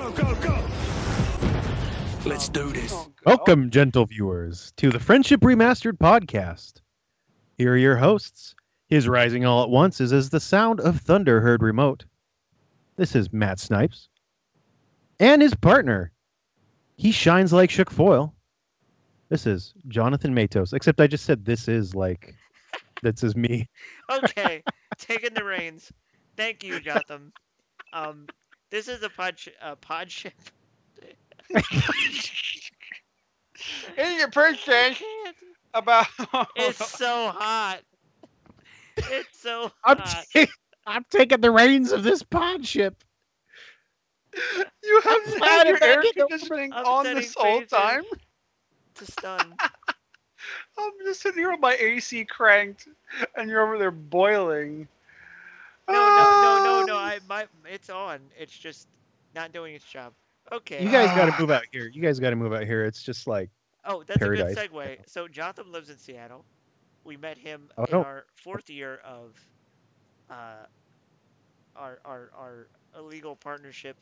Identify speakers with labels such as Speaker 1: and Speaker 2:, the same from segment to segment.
Speaker 1: go, go, go. Let's do this.
Speaker 2: Welcome, gentle viewers, to the Friendship Remastered podcast. Here are your hosts. His rising all at once is as the sound of thunder heard remote. This is Matt Snipes. And his partner. He shines like shook foil. This is Jonathan Matos. Except I just said this is like this is me.
Speaker 3: okay, taking the reins. Thank you, Jotham. Um, this is a pod sh- a pod ship.
Speaker 4: In your princess about
Speaker 3: It's so hot. It's so
Speaker 2: I'm,
Speaker 3: hot.
Speaker 2: ta- I'm taking the reins of this pod ship.
Speaker 4: you haven't
Speaker 2: glad
Speaker 4: had your air
Speaker 2: get
Speaker 4: conditioning on
Speaker 3: setting
Speaker 4: this whole
Speaker 3: phasers.
Speaker 4: time.
Speaker 3: to stun.
Speaker 4: I'm just sitting here with my AC cranked, and you're over there boiling.
Speaker 3: No, no, no, no,
Speaker 4: Ah.
Speaker 3: no. I my it's on. It's just not doing its job. Okay.
Speaker 2: You guys got to move out here. You guys got to move out here. It's just like
Speaker 3: Oh, that's
Speaker 2: Paradise.
Speaker 3: a good segue. So Jotham lives in Seattle. We met him
Speaker 2: Oh,
Speaker 3: in
Speaker 2: no.
Speaker 3: our fourth year of uh, our, our our illegal partnership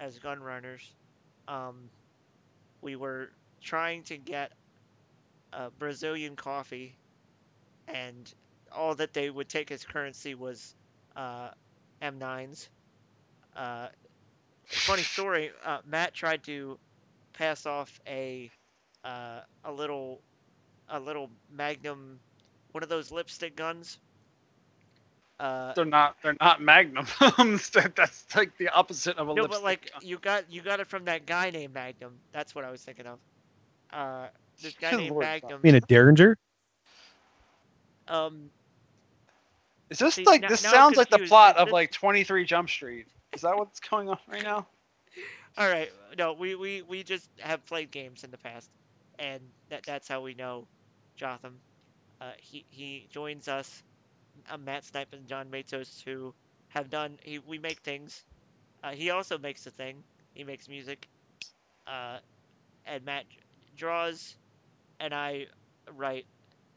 Speaker 3: as gun runners. Um, we were trying to get uh, Brazilian coffee, and all that they would take as currency was uh, M9s. Uh, funny story. Uh, Matt tried to pass off a uh, a little a little Magnum, one of those lipstick guns. Uh,
Speaker 4: They're not. They're not magnums. That's like the opposite of a
Speaker 3: no,
Speaker 4: lipstick.
Speaker 3: but like
Speaker 4: gun.
Speaker 3: you got you got it from that guy named Magnum. That's what I was thinking of. Uh, this guy
Speaker 4: Good
Speaker 3: named
Speaker 4: lord,
Speaker 3: Magnum.
Speaker 2: I mean a Derringer.
Speaker 3: Um,
Speaker 4: Is this
Speaker 3: see,
Speaker 4: like
Speaker 3: now-
Speaker 4: this
Speaker 3: now
Speaker 4: sounds like the plot of like 23 Jump Street? Is that what's going on right now?
Speaker 3: all right, no, we, we, we just have played games in the past, and that that's how we know Jotham. Uh, he he joins us, uh, Matt Snipe and John Matos, who have done. He, we make things. Uh, he also makes a thing. He makes music. Uh, and Matt draws, and I write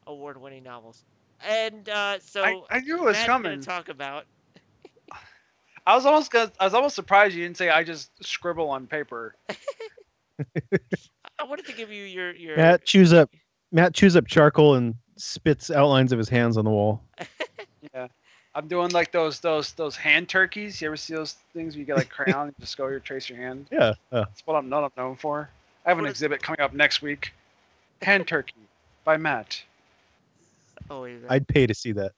Speaker 3: award-winning novels. And uh, so
Speaker 4: I, I knew it was
Speaker 3: Matt's
Speaker 4: coming.
Speaker 3: gonna talk about.
Speaker 4: I was almost gonna, I was almost surprised you didn't say I just scribble on paper.
Speaker 3: I wanted to give you your your.
Speaker 2: Matt chews up Matt chews up charcoal and spits outlines of his hands on the wall.
Speaker 4: Yeah. I'm doing like those those those hand turkeys. You ever see those things where you get like crayon and just go here trace your hand?
Speaker 2: Yeah. Uh,
Speaker 4: That's what I'm not known for. I have an
Speaker 3: What is-
Speaker 4: exhibit coming up next week. Hand turkey by Matt.
Speaker 3: Oh, wait,
Speaker 2: I'd pay to see that.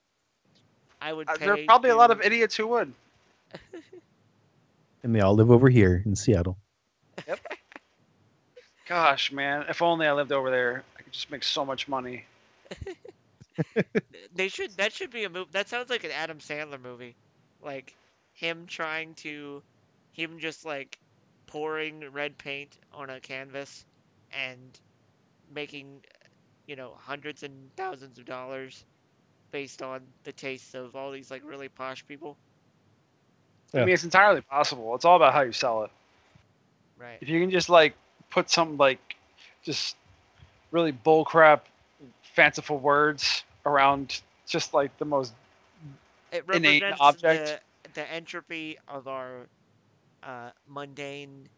Speaker 3: I would.
Speaker 4: Uh, there are
Speaker 3: pay
Speaker 4: probably a lot of idiots who would.
Speaker 2: And they all live over here in Seattle. Yep.
Speaker 4: Gosh, man, if only I lived over there, I could just make so much money.
Speaker 3: They should. That should be a movie. That sounds like an Adam Sandler movie, like him trying to, him just like pouring red paint on a canvas and making, you know, hundreds and thousands of dollars based on the tastes of all these like really posh people.
Speaker 4: I mean, it's entirely possible. It's all about how you sell it.
Speaker 3: Right.
Speaker 4: If you can just like put some like just really bullcrap, fanciful words around just like the most
Speaker 3: It
Speaker 4: innate
Speaker 3: represents
Speaker 4: object.
Speaker 3: the, the entropy of our uh, mundane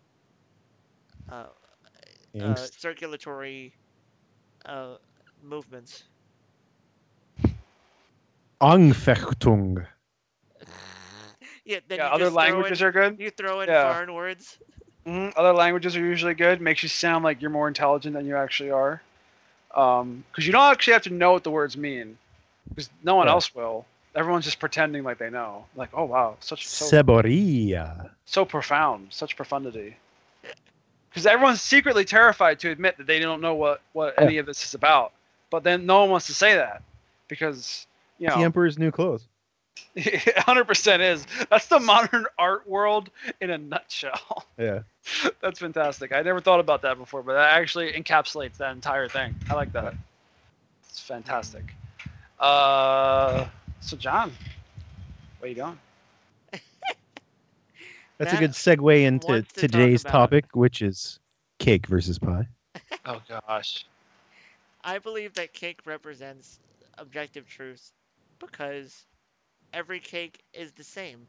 Speaker 3: uh, uh, circulatory uh, movements.
Speaker 2: Anfechtung.
Speaker 3: Yeah, then
Speaker 4: yeah, other languages
Speaker 3: in,
Speaker 4: are good.
Speaker 3: You throw in
Speaker 4: Yeah.
Speaker 3: foreign words.
Speaker 4: Mhm, Other languages are usually good. Makes you sound like you're more intelligent than you actually are. Because you don't actually have to know what the words mean. Because no one
Speaker 2: Yeah.
Speaker 4: else will. Everyone's just pretending like they know. Like, oh wow, such so,
Speaker 2: Seboria.
Speaker 4: so profound, such profundity. Because everyone's secretly terrified to admit that they don't know what what
Speaker 2: Yeah.
Speaker 4: any of this is about. But then no one wants to say that because you know The
Speaker 2: Emperor's New Clothes.
Speaker 4: 100% is. That's the modern art world in a nutshell.
Speaker 2: Yeah.
Speaker 4: That's fantastic. I never thought about that before, but that actually encapsulates that entire thing. I like that. It's fantastic. Uh, so John, where you going?
Speaker 2: That's a good segue into
Speaker 3: to
Speaker 2: today's
Speaker 3: about-
Speaker 2: topic, which is cake versus pie.
Speaker 4: Oh gosh.
Speaker 3: I believe that cake represents objective truth because every cake is the same.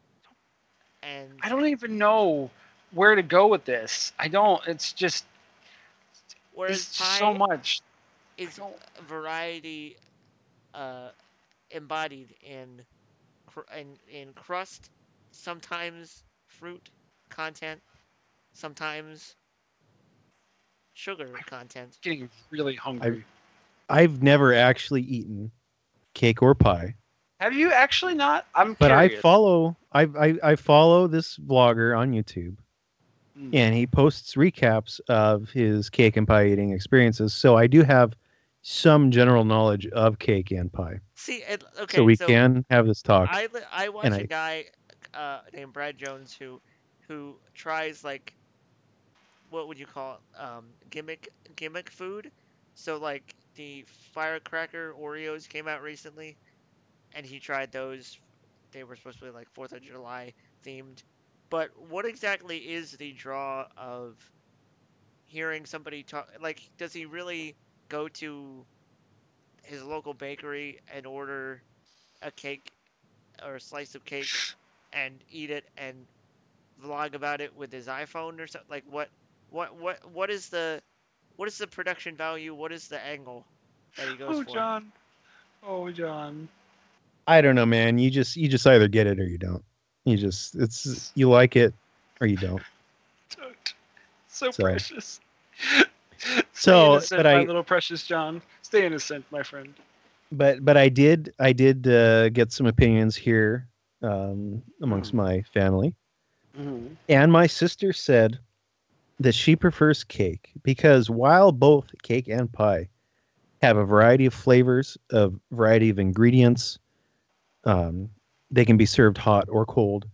Speaker 3: And
Speaker 4: I don't even know where to go with this. I don't. It's just
Speaker 3: Whereas
Speaker 4: it's
Speaker 3: pie
Speaker 4: so much.
Speaker 3: is
Speaker 4: don't-
Speaker 3: variety uh, embodied in, in in crust, sometimes fruit content, sometimes sugar content.
Speaker 4: Getting really hungry.
Speaker 2: I've never actually eaten cake or pie,
Speaker 4: Have you actually not? I'm
Speaker 2: but I follow I, I I follow this vlogger on YouTube,
Speaker 4: Mm.
Speaker 2: and he posts recaps of his cake and pie eating experiences. So I do have some general knowledge of cake and pie,
Speaker 3: See, it, okay,
Speaker 2: so we can have this talk.
Speaker 3: I I watch
Speaker 2: and
Speaker 3: a
Speaker 2: I-
Speaker 3: guy uh, named Brad Jones who who tries like what would you call it? Um, gimmick gimmick food. So like the firecracker Oreos came out recently, and he tried those. They were supposed to be like Fourth of July themed, but what exactly is the draw of hearing somebody talk? Like, does he really go to his local bakery and order a cake or a slice of cake and eat it and vlog about it with his iPhone or something? Like what what what what is the what is the production value? What is the angle that he goes
Speaker 4: Oh,
Speaker 3: for?
Speaker 4: John. Oh, John.
Speaker 2: I don't know, man. You just you just either get it or you don't. You just it's you like it or you don't.
Speaker 4: Don't. So,
Speaker 2: So-
Speaker 4: precious.
Speaker 2: So,
Speaker 4: innocent,
Speaker 2: but
Speaker 4: my
Speaker 2: I-
Speaker 4: little precious John. Stay innocent, my friend.
Speaker 2: But but I did I did uh, get some opinions here um, amongst my family,
Speaker 4: Mm-hmm.
Speaker 2: and my sister said that she prefers cake because while both cake and pie have a variety of flavors, a variety of ingredients, um, they can be served hot or cold.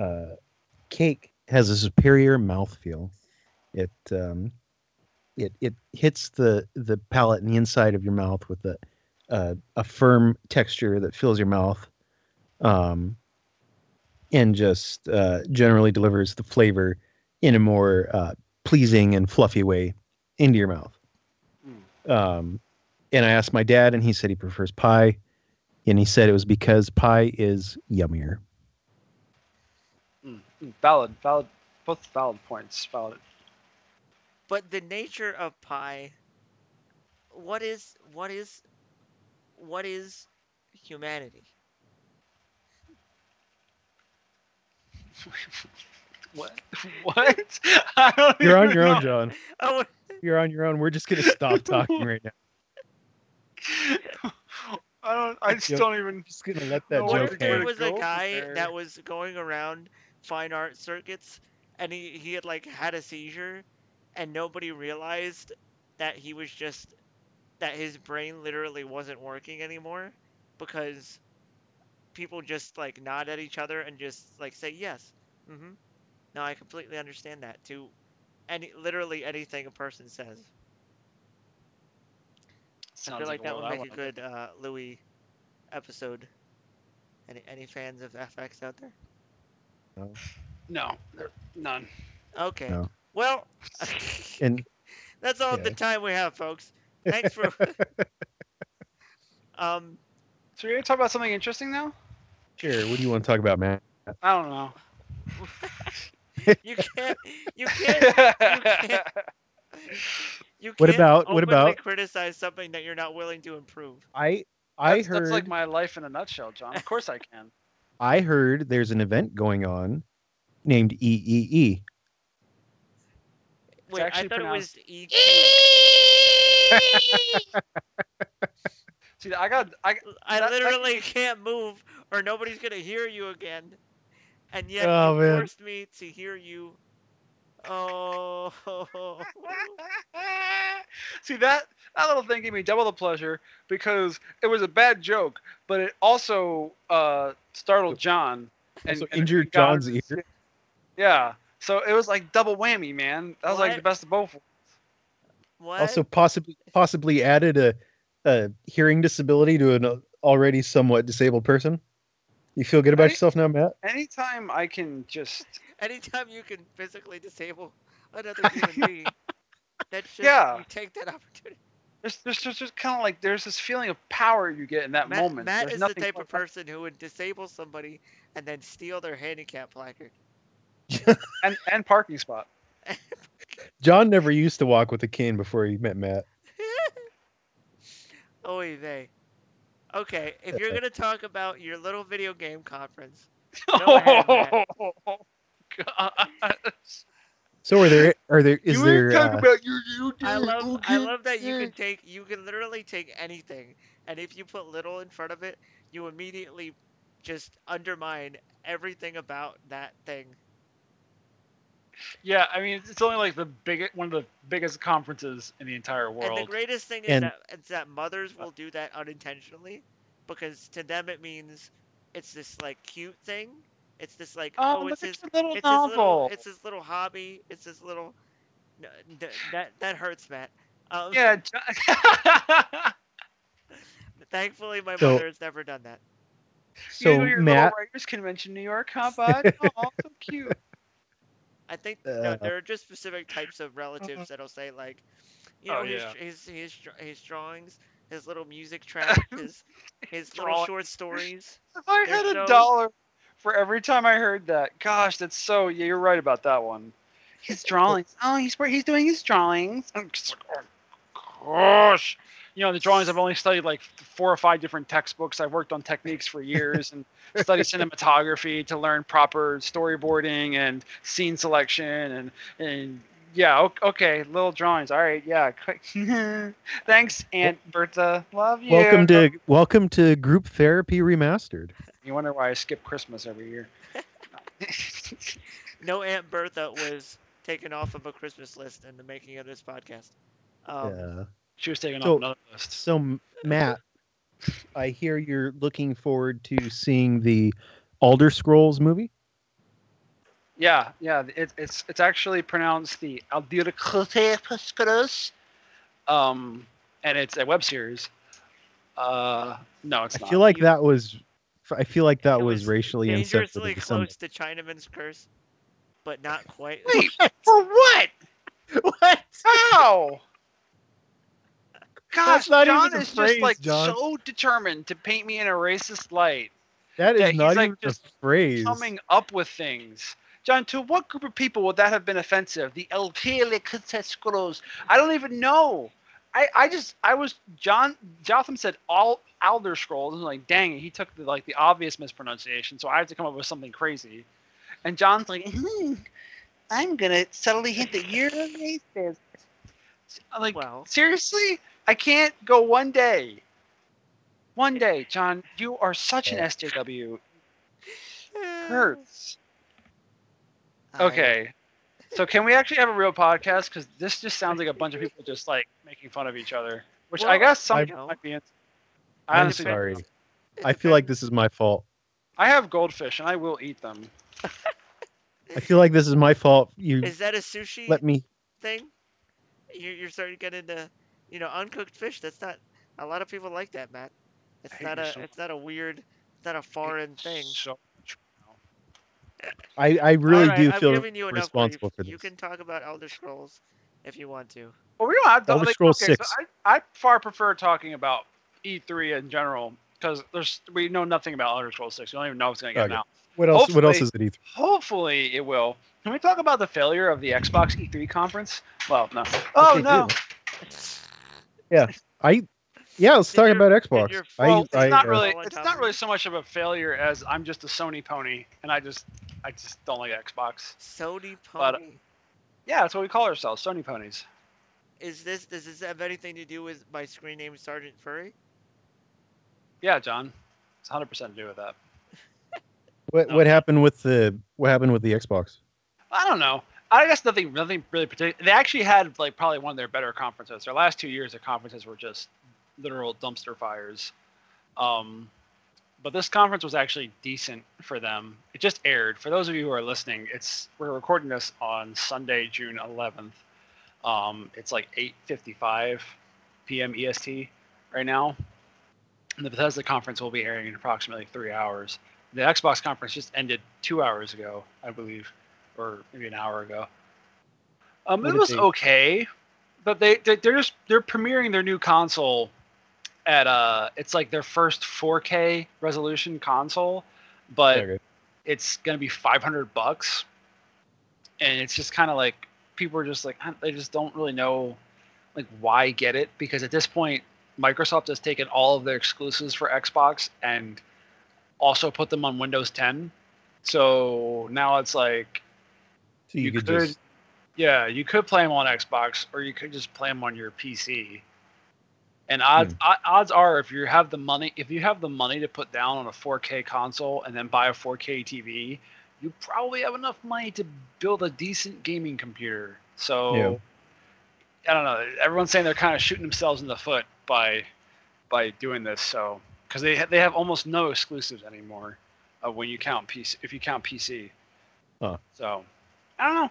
Speaker 2: Uh, cake has a superior mouthfeel. It um, it it hits the the palate and the inside of your mouth with a a, a firm texture that fills your mouth, um, and just uh, generally delivers the flavor in a more uh, pleasing and fluffy way into your mouth. Um, and I asked my dad, and he said he prefers pie, and he said it was because pie is yummier.
Speaker 4: Mm. Valid, valid, both valid points. Valid.
Speaker 3: But the nature of pie what is what is what is humanity?
Speaker 4: what? What? I don't
Speaker 2: You're on
Speaker 4: even
Speaker 2: your own. John.
Speaker 3: Oh,
Speaker 2: You're on your own. We're just gonna stop talking right now.
Speaker 4: I don't. I just don't even.
Speaker 2: Just gonna let that
Speaker 4: No,
Speaker 3: what if
Speaker 2: joke
Speaker 3: there was a guy
Speaker 4: there?
Speaker 3: that was going around fine art circuits and he, he had like had a seizure and nobody realized that he was just that his brain literally wasn't working anymore because people just like nod at each other and just like say yes mm-hmm no i completely understand that to any literally anything a person says i feel like that would make a good uh, Louie episode any any fans of fx out there
Speaker 4: live. No, there, none.
Speaker 3: Okay.
Speaker 2: No.
Speaker 3: Well,
Speaker 2: And
Speaker 3: that's all the time we have, folks. Thanks for. um,
Speaker 4: So you're gonna talk about something interesting now?
Speaker 2: Sure, what do you want to talk about, man?
Speaker 4: I don't know.
Speaker 3: you can't. You can't. can't- You
Speaker 2: What
Speaker 3: can't
Speaker 2: about- what
Speaker 3: openly
Speaker 2: about-
Speaker 3: criticize something that you're not willing to improve?
Speaker 2: I I
Speaker 4: That's,
Speaker 2: heard
Speaker 4: that's like my life in a nutshell, John. Of course I can.
Speaker 2: I heard there's an event going on named E EEE.
Speaker 3: Wait, I
Speaker 4: actually
Speaker 3: thought it was
Speaker 4: pronounced-
Speaker 3: EQ.
Speaker 4: See, I got. I
Speaker 3: I
Speaker 4: that- that-
Speaker 3: literally can't move, or nobody's gonna hear you again. And yet
Speaker 2: Oh,
Speaker 3: you
Speaker 2: man.
Speaker 3: forced me to hear you. Oh.
Speaker 4: See that that little thing gave me double the pleasure because it was a bad joke, but it also uh, startled John and,
Speaker 2: Also injured
Speaker 4: got
Speaker 2: John's
Speaker 4: his-
Speaker 2: ear.
Speaker 4: Yeah, so it was like double whammy, man. That was like the best of both.
Speaker 3: What?
Speaker 2: Also possibly possibly added a a hearing disability to an already somewhat disabled person. You feel good about
Speaker 4: Right?
Speaker 2: yourself now, Matt?
Speaker 4: Anytime I can just
Speaker 3: Anytime you can physically disable another human being, that should
Speaker 4: Yeah.
Speaker 3: you take that opportunity.
Speaker 4: there's there's just, just kind of like there's this feeling of power you get in that
Speaker 3: Matt,
Speaker 4: moment.
Speaker 3: Matt
Speaker 4: There's
Speaker 3: is the type of person who would disable somebody and then steal their handicap placard.
Speaker 4: and and parking spot.
Speaker 2: John never used to walk with a cane before he met Matt.
Speaker 3: Oy vey. Okay, if you're gonna talk about your little video game conference, Go ahead,
Speaker 4: Oh God!
Speaker 2: So are there are there is
Speaker 4: you
Speaker 2: there
Speaker 4: ain't talking
Speaker 2: uh,
Speaker 4: about your you
Speaker 3: I love I love that you can take you can literally take anything, and if you put little in front of it, you immediately just undermine everything about that thing.
Speaker 4: Yeah, I mean it's only like the biggest one of the biggest conferences in the entire world.
Speaker 3: And the greatest thing is
Speaker 2: And-
Speaker 3: that is that mothers will do that unintentionally, because to them it means it's this like cute thing. It's this like
Speaker 4: oh,
Speaker 3: oh, it's
Speaker 4: at
Speaker 3: his
Speaker 4: little
Speaker 3: it's his little
Speaker 4: novel.
Speaker 3: it's his little hobby. It's his little no, that that hurts, Matt. Um,
Speaker 4: Yeah.
Speaker 3: Thankfully, my
Speaker 2: So-
Speaker 3: mother has never done that.
Speaker 2: so
Speaker 4: you, your
Speaker 2: Matt
Speaker 4: writers convention, New York, huh, bud? Oh, so cute.
Speaker 3: I think
Speaker 2: Uh,
Speaker 3: no, there are just specific types of relatives that'll say like, you know,
Speaker 4: Oh,
Speaker 3: his,
Speaker 4: yeah.
Speaker 3: his his dr- his drawings, his little music track, his his little short stories.
Speaker 4: If I
Speaker 3: They're
Speaker 4: had a
Speaker 3: so-
Speaker 4: dollar for every time I heard that, gosh, that's so. Yeah, you're right about that one. His drawings. Oh, he's where he's doing his drawings. I'm just like, oh gosh. You know, the drawings. I've only studied like four or five different textbooks. I've worked on techniques for years and studied cinematography to learn proper storyboarding and scene selection and and yeah. Okay, little drawings. All right. Yeah. Thanks, Aunt Bertha. Love you.
Speaker 2: welcome to welcome to group therapy remastered.
Speaker 4: You wonder why I skip Christmas every year.
Speaker 3: No Aunt Bertha was taken off of a Christmas list in the making of this podcast. Um,
Speaker 2: yeah.
Speaker 4: She was taken
Speaker 2: So-
Speaker 4: off another list.
Speaker 2: So Matt, I hear you're looking forward to seeing the Alder Scrolls movie.
Speaker 4: Yeah, yeah. It, it's it's actually pronounced the Aldiracotepuscaros. Um, and it's a web series. Uh, no, it's
Speaker 2: I
Speaker 4: not.
Speaker 2: feel like
Speaker 3: You-
Speaker 2: that was I feel like that was,
Speaker 3: was
Speaker 2: racially
Speaker 3: dangerously
Speaker 2: insensitive. to
Speaker 3: close to Chinaman's curse, but not quite.
Speaker 4: Wait, for what?
Speaker 2: What?
Speaker 4: How? Gosh,
Speaker 2: That's not
Speaker 4: John
Speaker 2: even a
Speaker 4: is
Speaker 2: phrase,
Speaker 4: just like
Speaker 2: John.
Speaker 4: so determined to paint me in a racist light.
Speaker 2: That is
Speaker 4: Yeah, he's,
Speaker 2: not
Speaker 4: like,
Speaker 2: even
Speaker 4: just
Speaker 2: a phrase.
Speaker 4: coming up with things. John, to what group of people would that have been offensive? The El Telecatescros. I don't even know. I, I just I was John Jotham said all Elder Scrolls and I'm like dang it he took the like the obvious mispronunciation so I had to come up with something crazy, and John's like hmm, I'm gonna subtly hint that you're racist. I'm like
Speaker 3: Well,
Speaker 4: seriously I can't go one day. One day, John, you are such an
Speaker 2: oh.
Speaker 4: SJW. Hurts. Okay. So can we actually have a real podcast? Because this just sounds like a bunch of people just like making fun of each other, which I guess some
Speaker 2: I-
Speaker 4: people might be. Into. I
Speaker 2: I'm
Speaker 4: honestly
Speaker 2: sorry. I feel like this is my fault.
Speaker 4: I have goldfish and I will eat them.
Speaker 2: I feel like this is my fault. You
Speaker 3: Is that a sushi
Speaker 2: let me.
Speaker 3: thing? You're, you're starting to get into, you know, uncooked fish. That's not. A lot of people like that, Matt. It's not a.
Speaker 4: so
Speaker 3: It's not a weird. It's not a foreign thing.
Speaker 4: So
Speaker 2: I, I really
Speaker 3: Alright,
Speaker 2: do
Speaker 3: I'm
Speaker 2: feel
Speaker 3: you enough
Speaker 2: responsible
Speaker 3: grief.
Speaker 2: for
Speaker 3: You
Speaker 2: this.
Speaker 3: can talk about Elder Scrolls if you want to.
Speaker 4: well, we don't have to.
Speaker 2: Elder
Speaker 4: like,
Speaker 2: Scrolls
Speaker 4: okay, so
Speaker 2: 6.
Speaker 4: I, I far prefer talking about E3 in general because there's we know nothing about Elder Scrolls 6. We don't even know if it's gonna get
Speaker 2: Okay.
Speaker 4: announced.
Speaker 2: What else? What else is it? E3?
Speaker 4: Hopefully it will. Can we talk about the failure of the Xbox E3 conference? Well, no. Oh
Speaker 2: Okay,
Speaker 4: no.
Speaker 2: I yeah. Let's talk
Speaker 3: your-
Speaker 2: about Xbox.
Speaker 3: your
Speaker 2: I,
Speaker 4: Well, it's
Speaker 2: I,
Speaker 4: not
Speaker 2: uh,
Speaker 4: really. It's not really so much of a failure as I'm just a Sony pony, and I just, I just don't like Xbox.
Speaker 3: Sony pony.
Speaker 4: But-
Speaker 3: Pony.
Speaker 4: Yeah, that's what we call ourselves, Sony ponies.
Speaker 3: Is this? Does this have anything to do with my screen name, Sergeant Furry?
Speaker 4: Yeah, John, it's 100 percent to do with that.
Speaker 2: what
Speaker 4: no.
Speaker 2: what happened with the what happened with the Xbox?
Speaker 4: I don't know. I guess nothing, nothing really particular. They actually had like probably one of their better conferences. Their last two years, their conferences were just literal dumpster fires. Um, but this conference was actually decent for them. It just aired. For those of you who are listening, it's we're recording this on Sunday, June 11th. Um, it's like 8:55 p.m. EST right now. And the Bethesda conference will be airing in approximately three hours. The Xbox conference just ended two hours ago, I believe, or maybe an hour ago. Um,
Speaker 2: What
Speaker 4: it was
Speaker 2: they-
Speaker 4: okay, but they they- they're just they're premiering their new console at uh it's like their first 4K resolution console, but
Speaker 2: Okay.
Speaker 4: it's gonna be 500 bucks. and it's just kind of like people are just like they just don't really know like why get it because at this point Microsoft has taken all of their exclusives for Xbox and also put them on Windows 10. So now it's like
Speaker 2: So you,
Speaker 4: you
Speaker 2: could,
Speaker 4: could-
Speaker 2: just
Speaker 4: yeah, you could play them on Xbox or you could just play them on your PC. And odds o- odds are if you have the money if you have the money to put down on a 4K console and then buy a 4K TV, you probably have enough money to build a decent gaming computer. So
Speaker 2: Yeah.
Speaker 4: I don't know. Everyone's saying they're kind of shooting themselves in the foot by by doing this. So because they ha- they have almost no exclusives anymore uh, when you count PC if you count PC.
Speaker 2: Huh.
Speaker 4: So I don't know.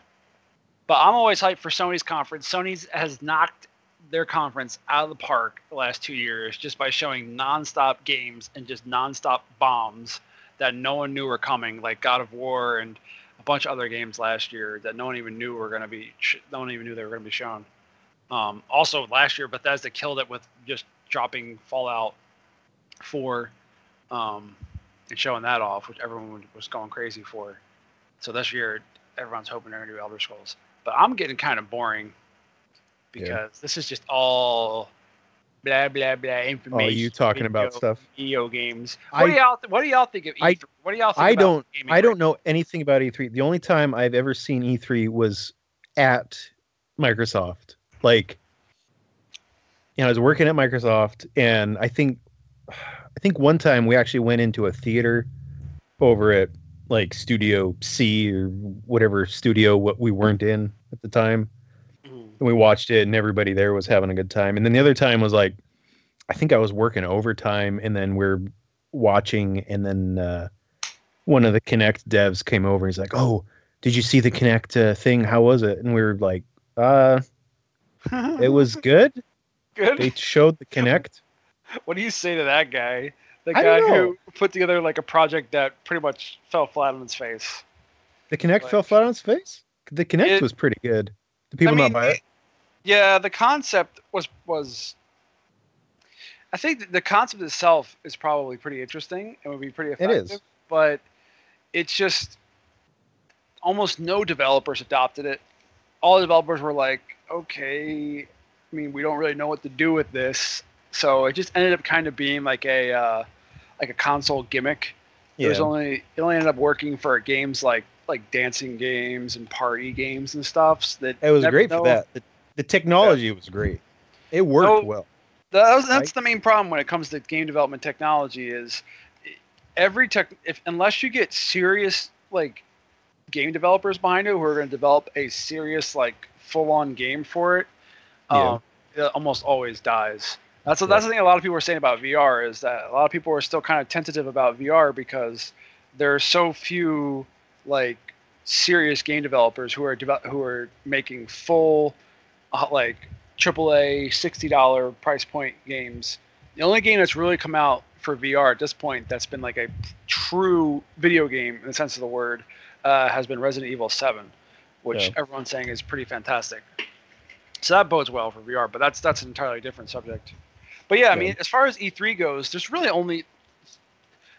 Speaker 4: But I'm always hyped for Sony's conference. Sony's has knocked their conference out of the park the last two years just by showing nonstop games and just nonstop bombs that no one knew were coming, like God of War and a bunch of other games last year that no one even knew were going to be. No one even knew they were going to be shown. Um, also, last year Bethesda killed it with just dropping Fallout 4 um, and showing that off, which everyone was going crazy for. So this year, everyone's hoping they're going to do Elder Scrolls. But I'm getting kind of boring because this is just all blah blah blah information.
Speaker 2: oh, you talking about stuff?
Speaker 4: EO games.
Speaker 2: I-
Speaker 4: What do y'all What do y'all think of E3? what do y'all think
Speaker 2: I
Speaker 4: about
Speaker 2: don't
Speaker 4: gaming
Speaker 2: I
Speaker 4: right
Speaker 2: don't know anything about E3. The only time I've ever seen E3 was at Microsoft. Like you know, I was working at Microsoft and I think I think one time we actually went into a theater over at like Studio C or whatever studio what we weren't in at the time.
Speaker 4: Mhm.
Speaker 2: and we watched it and everybody there was having a good time and then the other time was like i think i was working overtime and then we're watching and then uh, one of the Kinect devs came over he's like oh did you see the Kinect uh, thing how was it and we were like uh it was good
Speaker 4: good.
Speaker 2: they showed the Kinect
Speaker 4: What do you say to that guy? The
Speaker 2: I
Speaker 4: guy who put together like a project that pretty much fell flat on its face.
Speaker 2: the Kinect fell flat on its face the Kinect
Speaker 4: It-
Speaker 2: was pretty good do people
Speaker 4: I
Speaker 2: not buy it
Speaker 4: Yeah, the concept was was. I think the concept itself is probably pretty interesting and would be pretty effective.
Speaker 2: is.
Speaker 4: but it's just almost no developers adopted it. All the developers were like, "Okay, I mean, we don't really know what to do with this," so it just ended up kind of being like a uh, like a console gimmick. It was only it only ended up working for games like like dancing games and party games and stuff. That
Speaker 2: it was great for that the, the technology was great it worked
Speaker 4: So-
Speaker 2: well
Speaker 4: That was, that's
Speaker 2: Right?
Speaker 4: the main problem when it comes to game development technology is every tech if unless you get serious like game developers behind it who are going to develop a serious like full on game for it,
Speaker 2: Yeah.
Speaker 4: um, it almost always dies. That's
Speaker 2: Yeah.
Speaker 4: that's the thing a lot of people are saying about VR is that a lot of people are still kind of tentative about VR because there are so few like serious game developers who are who are making full uh, like AAA sixty dollar price point games. The only game that's really come out for VR at this point that's been like a true video game in the sense of the word uh, has been Resident Evil Seven, which
Speaker 2: Yeah.
Speaker 4: everyone's saying is pretty fantastic. So that bodes well for VR, but that's that's an entirely different subject. But yeah, I mean, as far as E3 goes, there's really only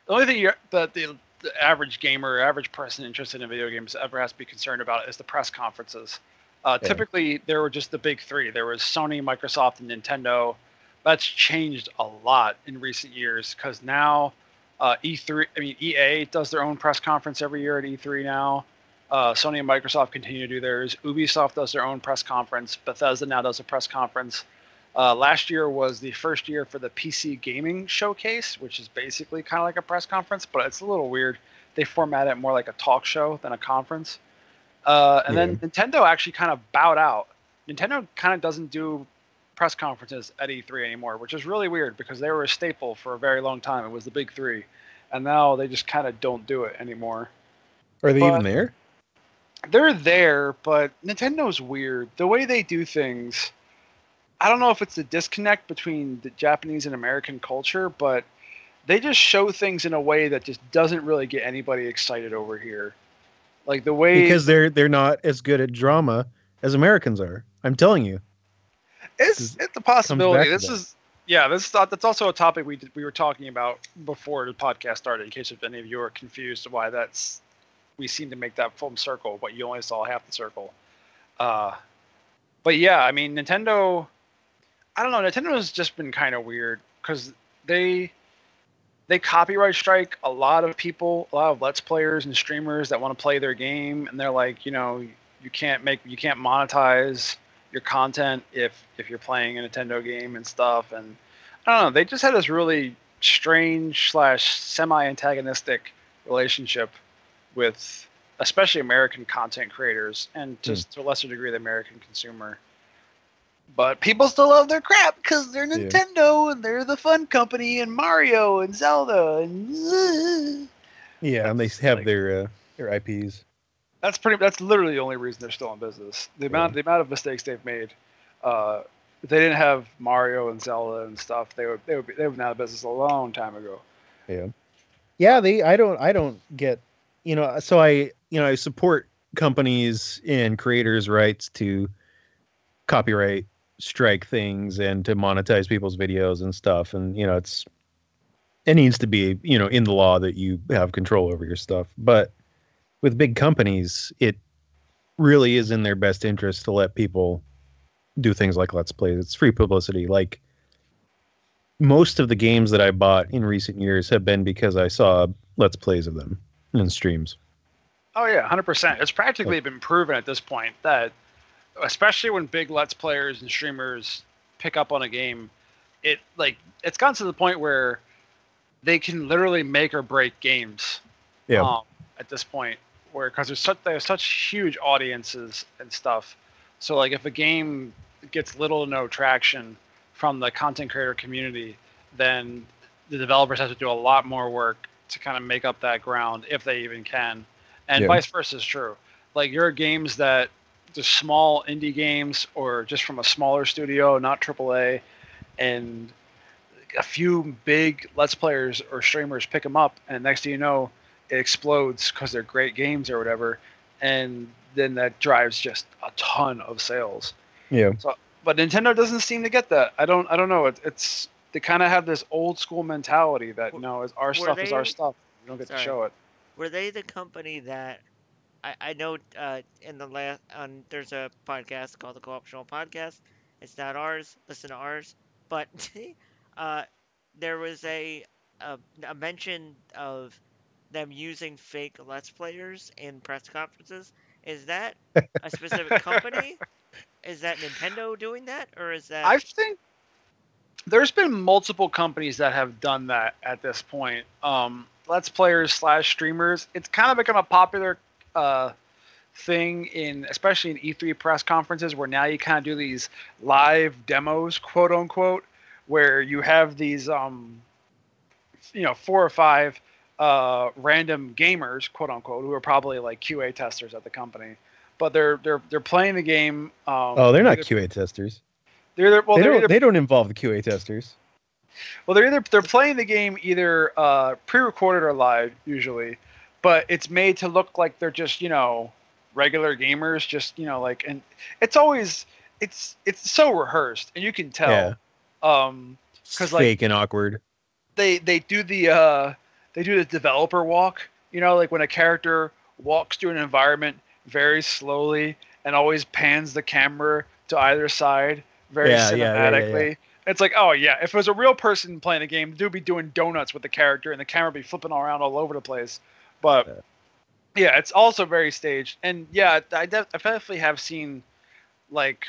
Speaker 4: the only thing you're, that the, the average gamer, average person interested in video games ever has to be concerned about is the press conferences. Uh,
Speaker 2: Yeah.
Speaker 4: Typically, there were just the big three. There was Sony, Microsoft, and Nintendo. That's changed a lot in recent years because now uh, E3, I mean EA does their own press conference every year at E3 now. Uh, Sony and Microsoft continue to do theirs. Ubisoft does their own press conference. Bethesda now does a press conference. Uh, last year was the first year for the PC Gaming Showcase, which is basically kind of like a press conference, but it's a little weird. They format it more like a talk show than a conference. Uh, and then Nintendo actually kind of bowed out. Nintendo kind of doesn't do press conferences at E3 anymore, which is really weird because they were a staple for a very long time. It was the big three, and now they just kind of don't do it anymore.
Speaker 2: Are they
Speaker 4: But-
Speaker 2: even there?
Speaker 4: They're there, but Nintendo's weird. The way they do things, I don't know if it's the disconnect between the Japanese and American culture, but they just show things in a way that just doesn't really get anybody excited over here. Like the way
Speaker 2: Because they're they're not as good at drama as Americans are. I'm telling you.
Speaker 4: It's it's a possibility. This is yeah. This is that's also a topic we did, we were talking about before the podcast started. In case if any of you are confused why that's we seem to make that full circle, but you only saw half the circle. Uh, but yeah, I mean, Nintendo. I don't know. Nintendo has just been kind of weird because they they copyright strike a lot of people, a lot of Let's Players and streamers that want to play their game, and they're like, you know, you can't make, you can't monetize your content if if you're playing a Nintendo game and stuff. And I don't know, they just had this really strange slash semi-antagonistic relationship with especially American content creators and just hmm. to a lesser degree the American consumer. But people still love their crap because they're
Speaker 2: Yeah.
Speaker 4: Nintendo and they're the fun company and Mario and Zelda and
Speaker 2: Yeah, and they have
Speaker 4: like-
Speaker 2: their uh, their IPs.
Speaker 4: that's pretty. That's literally the only reason they're still in business. The amount, the amount of mistakes they've made. Uh, if they didn't have Mario and Zelda and stuff, they would they would be, they would been out of business a long time ago.
Speaker 2: Yeah. Yeah, they I don't I don't get you know, so I you know, I support companies and creators' rights to copyright strike things and to monetize people's videos and stuff. And you know, it's it needs to be, you know, in the law that you have control over your stuff. But with big companies, it really is in their best interest to let people do things like let's plays. It's free publicity. Like most of the games that I bought in recent years have been because I saw let's plays of them in streams.
Speaker 4: Oh yeah, hundred percent. It's practically been proven at this point that, especially when big Let's players and streamers pick up on a game, it like it's gotten to the point where they can literally make or break games.
Speaker 2: Yeah.
Speaker 4: Um, at this point, where because there's such there's such huge audiences and stuff. So like if a game gets little to no traction from the content creator community, then the developers have to do a lot more work to kind of make up that ground if they even can and
Speaker 2: Yeah.
Speaker 4: vice versa is true. Like your games that just small indie games or just from a smaller studio, not AAA, and a few big let's players or streamers pick them up, and next thing you know, it explodes because they're great games or whatever, and then that drives just a ton of sales.
Speaker 2: Yeah.
Speaker 4: So, But Nintendo doesn't seem to get that. I don't. I don't know. It, it's they kind of have this old school mentality that no, it's our
Speaker 3: Were
Speaker 4: stuff is our stuff. We don't get
Speaker 3: Sorry.
Speaker 4: to show it.
Speaker 3: Were they the company that I, I know uh, in the last on there's a podcast called the Co-optional Podcast. It's not ours. Listen to ours. But uh, there was a, a a mention of them using fake Let's Players in press conferences. Is that a specific company? Is that Nintendo doing that, or is that?
Speaker 4: I think there's been multiple companies that have done that at this point. Um, Let's players slash streamers. It's kind of become a popular uh, thing in, especially in E3 press conferences, where now you kind of do these live demos, quote unquote, where you have these, um, you know, four or five uh, random gamers, quote unquote, who are probably like QA testers at the company. But they're they're they're playing the game. Um,
Speaker 2: Oh, they're not
Speaker 4: either-
Speaker 2: QA testers.
Speaker 4: They're either, well,
Speaker 2: they
Speaker 4: they're
Speaker 2: don't
Speaker 4: either
Speaker 2: they don't involve the QA testers.
Speaker 4: Well, they're either they're playing the game either uh, pre-recorded or live usually, but it's made to look like they're just you know regular gamers, just you know like and it's always it's it's so rehearsed and you can tell.
Speaker 2: Yeah.
Speaker 4: Um,
Speaker 2: It's
Speaker 4: 'Cause, like-
Speaker 2: fake and awkward.
Speaker 4: they they do the uh, they do the developer walk. You know, like when a character walks through an environment very slowly and always pans the camera to either side very
Speaker 2: Yeah, yeah, yeah, yeah,
Speaker 4: cinematically. It's like, oh yeah, if it was a real person playing a game, dude be doing donuts with the character and the camera would be flipping around all over the place. But
Speaker 2: Yeah.
Speaker 4: yeah, it's also very staged. And yeah, I, def- I definitely have seen like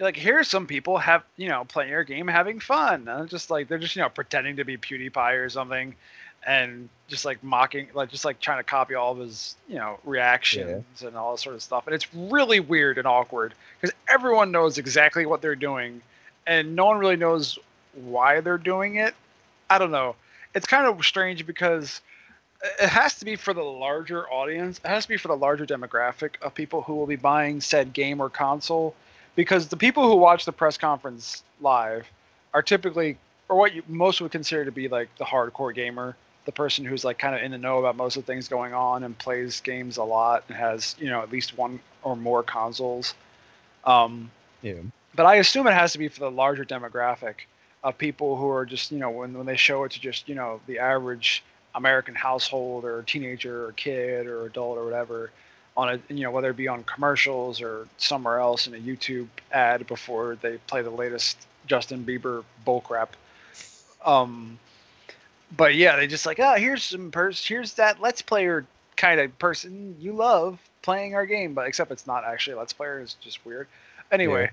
Speaker 4: like here's some people have you know playing your game having fun. And just like they're just you know pretending to be pewdiepie or something and just like mocking like just like trying to copy all of his you know reactions and all that sort of stuff. And it's really weird and awkward because everyone knows exactly what they're doing and no one really knows why they're doing it. I don't know. It's kind of strange because it has to be for the larger audience it has to be for the larger demographic of people who will be buying said game or console because the people who watch the press conference live are typically or what you most would consider to be like the hardcore gamer the person who's like kind of in the know about most of the things going on and plays games a lot and has you know at least one or more consoles um,
Speaker 2: Yeah.
Speaker 4: but i assume it has to be for the larger demographic of people who are just you know when, when they show it to just you know the average American household or teenager or kid or adult or whatever on a you know whether it be on commercials or somewhere else in a YouTube ad before they play the latest Justin Bieber bullcrap. Um, but yeah, they just like oh here's some pers here's that let's player kind of person you love playing our game, but except it's not actually a let's player. It's just weird. Anyway,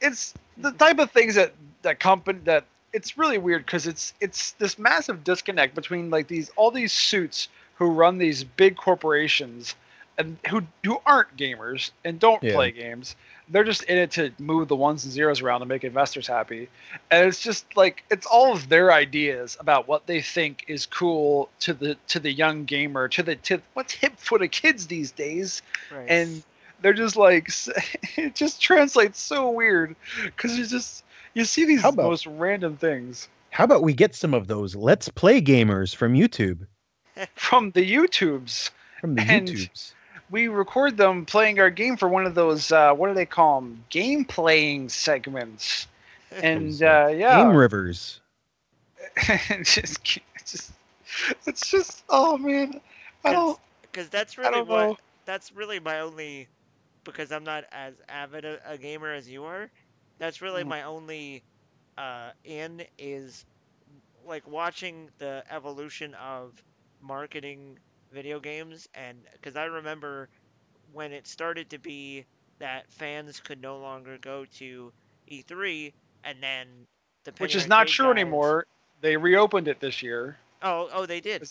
Speaker 4: it's the type of things that that company that it's really weird because it's it's this massive disconnect between like these all these suits who run these big corporations and who who aren't gamers and don't
Speaker 2: Yeah.
Speaker 4: play games. They're just in it to move the ones and zeros around to make investors happy. And it's just like it's all of their ideas about what they think is cool to the to the young gamer, to the to what's hip for the kids these days.
Speaker 3: Right.
Speaker 4: And they're just like it just translates so weird because it's just you see these
Speaker 2: about-
Speaker 4: most random things
Speaker 2: How about we get some of those Let's Play gamers from YouTube?
Speaker 4: from the YouTubes.
Speaker 2: From the
Speaker 4: And-
Speaker 2: YouTubes.
Speaker 4: we record them playing our game for one of those uh, what do they call them game playing segments and uh, yeah
Speaker 2: Game Rivers.
Speaker 4: it's just it's just it's just oh man i don't
Speaker 3: because that's
Speaker 4: I
Speaker 3: really
Speaker 4: don't
Speaker 3: what
Speaker 4: know.
Speaker 3: that's really my only because I'm not as avid a, a gamer as you are. That's really
Speaker 4: Mhm.
Speaker 3: my only uh, in is like watching the evolution of marketing video games and because I remember when it started to be that fans could no longer go to E3 and then the
Speaker 4: which is not true anymore they reopened it this year
Speaker 3: Oh, oh, they did.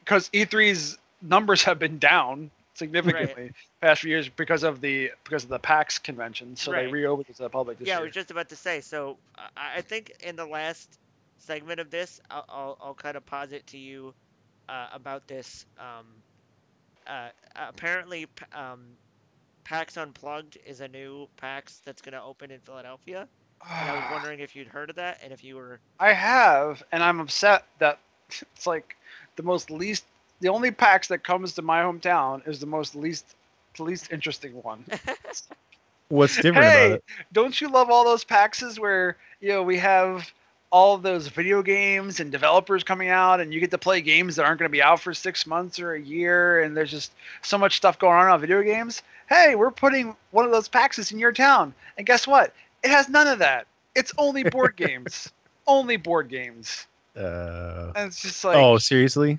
Speaker 4: Because e3's numbers have been down significantly past few years because of the because of the pax convention so they reopened it to the public this
Speaker 3: yeah, I was just about to say. So I, I think in the last segment of this, I'll, I'll, I'll kind of posit to you uh, about this. Um, uh, apparently, um, PAX Unplugged is a new PAX that's going to open in Philadelphia. And I was wondering if you'd heard of that and if you were.
Speaker 4: I have, and I'm upset that it's like the most least. The only PAX that comes to my hometown is the most least, the least interesting one.
Speaker 2: What's different
Speaker 4: hey,
Speaker 2: about it?
Speaker 4: don't you love all those PAXs where you know we have all of those video games and developers coming out, and you get to play games that aren't going to be out for six months or a year, and there's just so much stuff going on on video games. Hey, we're putting one of those PAXs in your town, and guess what? It has none of that. It's only board games. Only board games.
Speaker 2: Uh,
Speaker 4: And it's just like,
Speaker 2: oh, seriously?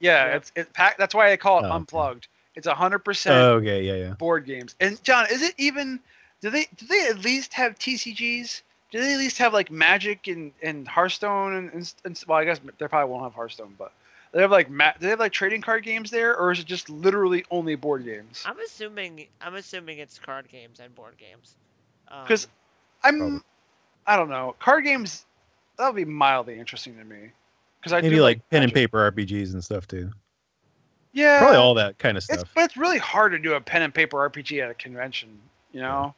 Speaker 4: Yeah,
Speaker 3: Yeah.
Speaker 4: it's it pack. That's why I call it
Speaker 2: Oh, okay.
Speaker 4: unplugged. It's hundred percent
Speaker 2: Oh, okay, yeah, yeah.
Speaker 4: board games. And John, is it even? Do they do they at least have TCGs? Do they at least have like Magic and, and Hearthstone and, and, and well, I guess they probably won't have Hearthstone, but they have like ma- do they have like trading card games there, or is it just literally only board games?
Speaker 3: I'm assuming. I'm assuming it's card games and board games. Um,
Speaker 4: 'Cause I'm,
Speaker 2: Probably.
Speaker 4: I don't know, card games. That would be mildly interesting to me. Because I
Speaker 2: Maybe
Speaker 4: do
Speaker 2: like pen and paper RPGs and stuff too.
Speaker 4: Yeah,
Speaker 2: Probably all that kind of
Speaker 4: It's
Speaker 2: stuff.
Speaker 4: but it's really hard to do a pen and paper RPG at a convention. You know,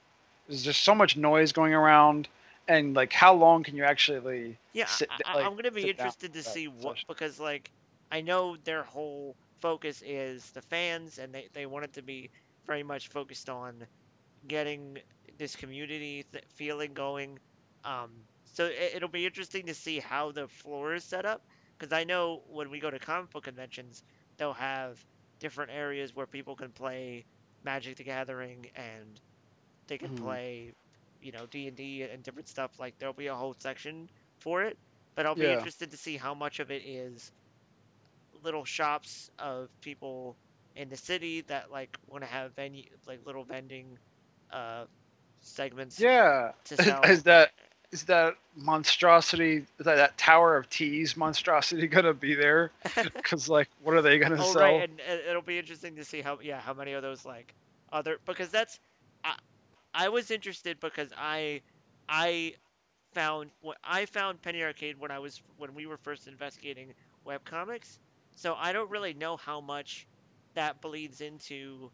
Speaker 4: there's just so much noise going around, and like how long can you actually?
Speaker 3: Yeah,
Speaker 4: sit-
Speaker 3: I,
Speaker 4: like,
Speaker 3: I'm gonna be interested to see what
Speaker 4: session.
Speaker 3: because like I know their whole focus is the fans, and they they want it to be very much focused on getting this community th- feeling going. Um, so it, it'll be interesting to see how the floor is set up because I know when we go to comic book conventions, they'll have different areas where people can play Magic the Gathering and they can
Speaker 4: Mhm.
Speaker 3: play, you know, D and D and different stuff. Like there'll be a whole section for it, but I'll be
Speaker 4: Yeah.
Speaker 3: interested to see how much of it is little shops of people in the city that like want to have venue like little vending uh segments
Speaker 4: Yeah,
Speaker 3: to sell.
Speaker 4: is that is that monstrosity? Is that that Tower of Teas monstrosity gonna be there? Because like, what are they gonna
Speaker 3: Oh
Speaker 4: sell?
Speaker 3: right, and it'll be interesting to see how yeah how many of those like other because that's I I was interested because I I found what I found Penny Arcade when I was when we were first investigating web comics so I don't really know how much that bleeds into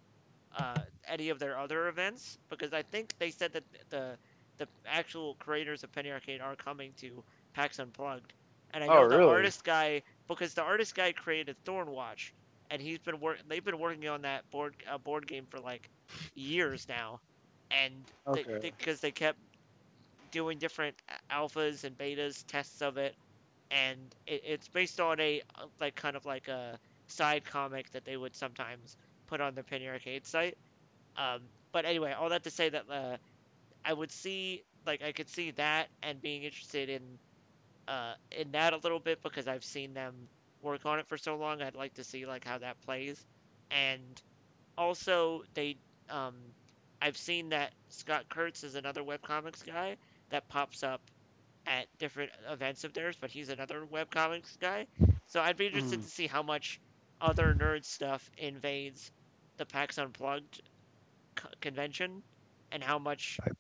Speaker 3: uh, any of their other events because I think they said that the the actual creators of Penny Arcade are coming to PAX Unplugged, and I know
Speaker 4: Oh,
Speaker 3: the
Speaker 4: really?
Speaker 3: artist guy because the artist guy created Thornwatch, and he's been work they've been working on that board uh, board game for like years now, and
Speaker 4: Okay.
Speaker 3: because they, kept doing different alphas and betas tests of it, and it, it's based on a like kind of like a side comic that they would sometimes put on their Penny Arcade site. Um, but anyway, all that to say that uh, I would see like I could see that and being interested in uh, in that a little bit because I've seen them work on it for so long. I'd like to see like how that plays, and also they um, I've seen that Scott Kurtz is another webcomics guy that pops up at different events of theirs, but he's another webcomics guy. So I'd be interested
Speaker 4: Mm.
Speaker 3: to see how much other nerd stuff invades the PAX Unplugged co- convention and how much
Speaker 2: I-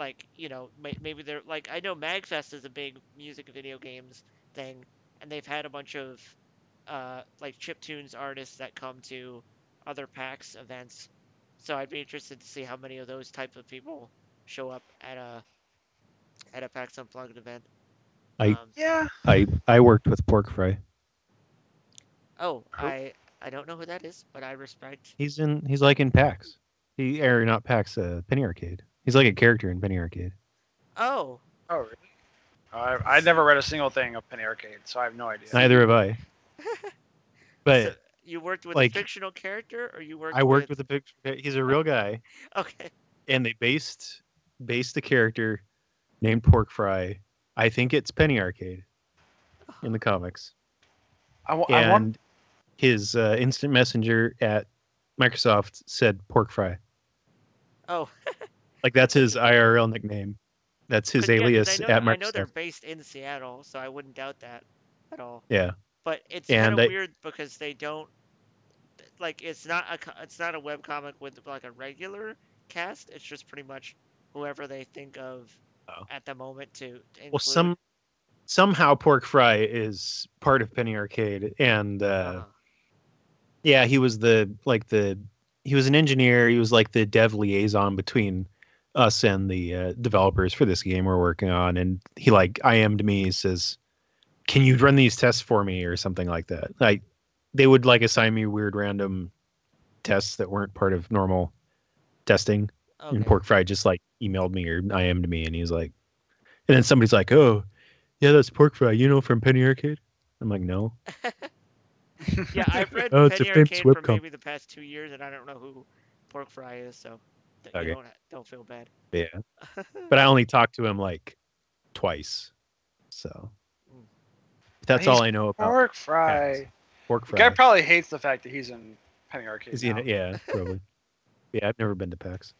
Speaker 3: like you know maybe they're like I know Magfest is a big music and video games thing, and they've had a bunch of uh, like chiptunes artists that come to other PAX events. So I'd be interested to see how many of those type of people show up at a at a PAX Unplugged event.
Speaker 2: I-
Speaker 3: um,
Speaker 4: Yeah.
Speaker 2: I I worked with Pork Fry.
Speaker 3: oh,
Speaker 4: Who?
Speaker 3: I I don't know who that is, but I respect.
Speaker 2: He's in. He's like in PAX. He or not PAX. Uh, Penny Arcade. He's like a character in Penny Arcade.
Speaker 3: Oh,
Speaker 4: Oh, really? I I never read a single thing of Penny Arcade, so I have no idea.
Speaker 2: Neither have I. But
Speaker 3: so you worked with
Speaker 2: like,
Speaker 3: a fictional character, or you worked?
Speaker 2: I worked with a picture. He's a real guy,
Speaker 3: Okay.
Speaker 2: and they based based the character named Pork Fry. I think it's Penny Arcade in the comics,
Speaker 4: I, wa- I
Speaker 2: and
Speaker 4: want.
Speaker 2: his uh, instant messenger at Microsoft said Pork Fry.
Speaker 3: Oh,
Speaker 2: Like that's his IRL nickname. That's his
Speaker 3: 'cause, yeah, 'cause
Speaker 2: alias
Speaker 3: I know,
Speaker 2: at
Speaker 3: I know they're based in Seattle, so I wouldn't doubt that at all.
Speaker 2: Yeah.
Speaker 3: But it's kind of weird because they don't like it's not a it's not a web comic with like a regular cast. It's just pretty much whoever they think of
Speaker 2: Oh.
Speaker 3: at the moment to, to include.
Speaker 2: Well, some somehow Pork Fry is part of Penny Arcade, and uh,
Speaker 3: Uh-huh.
Speaker 2: yeah, he was the like the he was an engineer. He was like the dev liaison between us and the uh, developers for this game we're working on. And he like IM'd me. He says, "Can you run these tests for me?" or something like that. Like they would like assign me weird random tests that weren't part of normal testing.
Speaker 3: okay.
Speaker 2: And Pork Fry just like emailed me or IM'd me, and he's like, and then somebody's like, "Oh, yeah, that's Pork Fry, you know, from Penny Arcade." I'm like, "No."
Speaker 3: yeah, I've read
Speaker 2: Oh,
Speaker 3: Penny Arcade for maybe the past two years, and I don't know who Pork Fry is, so
Speaker 2: Okay.
Speaker 3: you don't don't feel bad.
Speaker 2: Yeah, but I only talked to him like twice, so
Speaker 3: Mm.
Speaker 2: that's
Speaker 4: He's
Speaker 2: all I know about
Speaker 4: Pork Fry.
Speaker 2: Pork fry.
Speaker 4: The
Speaker 2: Fry.
Speaker 4: guy probably hates the fact that he's in Penny Arcade.
Speaker 2: Is he in
Speaker 4: now.
Speaker 2: it? Yeah, probably. yeah, I've never been to PAX.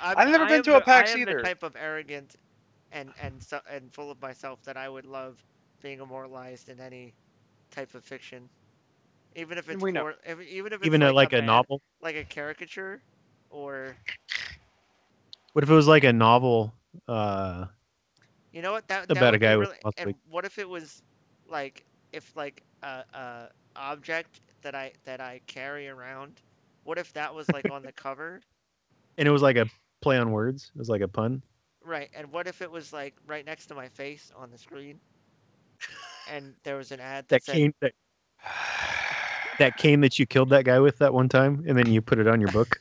Speaker 3: I'm,
Speaker 4: I've never
Speaker 3: I
Speaker 4: been
Speaker 3: am
Speaker 4: to a
Speaker 3: the-
Speaker 4: PAX
Speaker 3: I am
Speaker 4: either.
Speaker 3: The type of arrogant and and so, and full of myself that I would love being immortalized in any type of fiction, even if it's
Speaker 4: We know.
Speaker 3: for, if, even if it's
Speaker 2: Even
Speaker 3: like,
Speaker 2: a, like a,
Speaker 3: bad-
Speaker 2: novel.
Speaker 3: like a caricature, or
Speaker 2: What if it was like a novel? Uh,
Speaker 3: you know what that
Speaker 2: About a
Speaker 3: would be
Speaker 2: guy with
Speaker 3: really,
Speaker 2: of-
Speaker 3: and what if it was like if like a, a object that I that I carry around, what if that was like on the cover?
Speaker 2: and it was like a play on words. It was like a pun.
Speaker 3: Right, and what if it was like right next to my face on the screen, and there was an ad that,
Speaker 2: That
Speaker 3: said,
Speaker 2: cane that that cane that you killed that guy with that one time, and then you put it on your book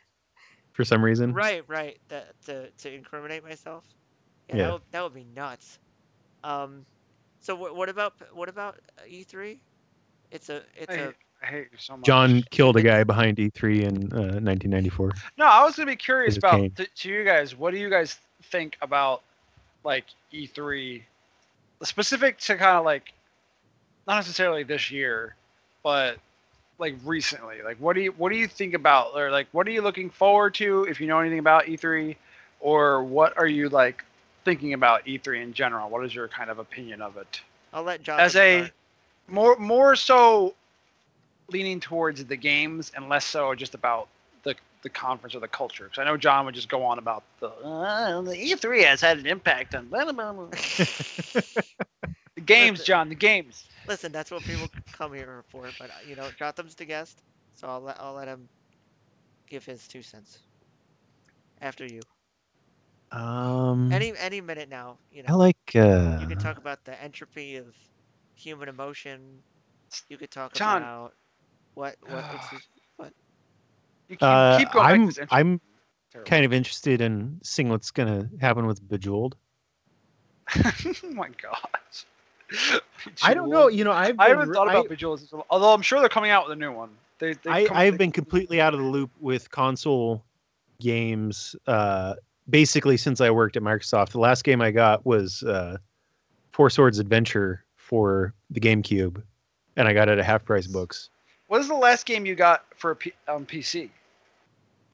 Speaker 2: for some reason.
Speaker 3: Right, right. That to to incriminate myself. Yeah,
Speaker 2: Yeah.
Speaker 3: That, would, that would be nuts. Um, so what what about what about uh, E3? It's a it's
Speaker 4: I,
Speaker 3: a
Speaker 4: I hate you so much.
Speaker 2: John killed a guy behind E3 in uh, 1994.
Speaker 4: No, I was gonna be curious about
Speaker 2: cane.
Speaker 4: to, to you guys. What do you guys think about like E3, specific to kind of like not necessarily this year, but like recently? Like, what do you what do you think about, or like, what are you looking forward to if you know anything about E3, or what are you like thinking about E3 in general? What is your kind of opinion of it?
Speaker 3: I'll let John
Speaker 4: As a
Speaker 3: start.
Speaker 4: more more so leaning towards the games and less so just about the the conference or the culture. Because I know John would just go on about the uh, the E3 has had an impact on blah, blah, blah. the games, John. The games.
Speaker 3: Listen, that's what people come here for. But uh, you know, Jotham's the guest, so I'll let I'll let him give his two cents. After you,
Speaker 2: Um,
Speaker 3: any any minute now, you know.
Speaker 2: I like. Uh,
Speaker 3: You can talk about the entropy of human emotion. You could talk
Speaker 4: John.
Speaker 3: about what what it's
Speaker 4: You keep,
Speaker 2: uh,
Speaker 4: keep going.
Speaker 2: I'm
Speaker 4: this.
Speaker 2: I'm
Speaker 4: Terrible.
Speaker 2: kind of interested in seeing what's gonna happen with Bejeweled.
Speaker 4: oh my god.
Speaker 2: I don't know. You know, I've
Speaker 4: I haven't
Speaker 2: re-
Speaker 4: thought about
Speaker 2: I-
Speaker 4: Bejeweled, although I'm sure they're coming out with a new one. They,
Speaker 2: I,
Speaker 4: come-
Speaker 2: I've
Speaker 4: they-
Speaker 2: been completely out of the loop with console games uh, basically since I worked at Microsoft. The last game I got was uh, Four Swords Adventure for the GameCube, and I got it at half price books.
Speaker 4: What is the last game you got for a P- on PC?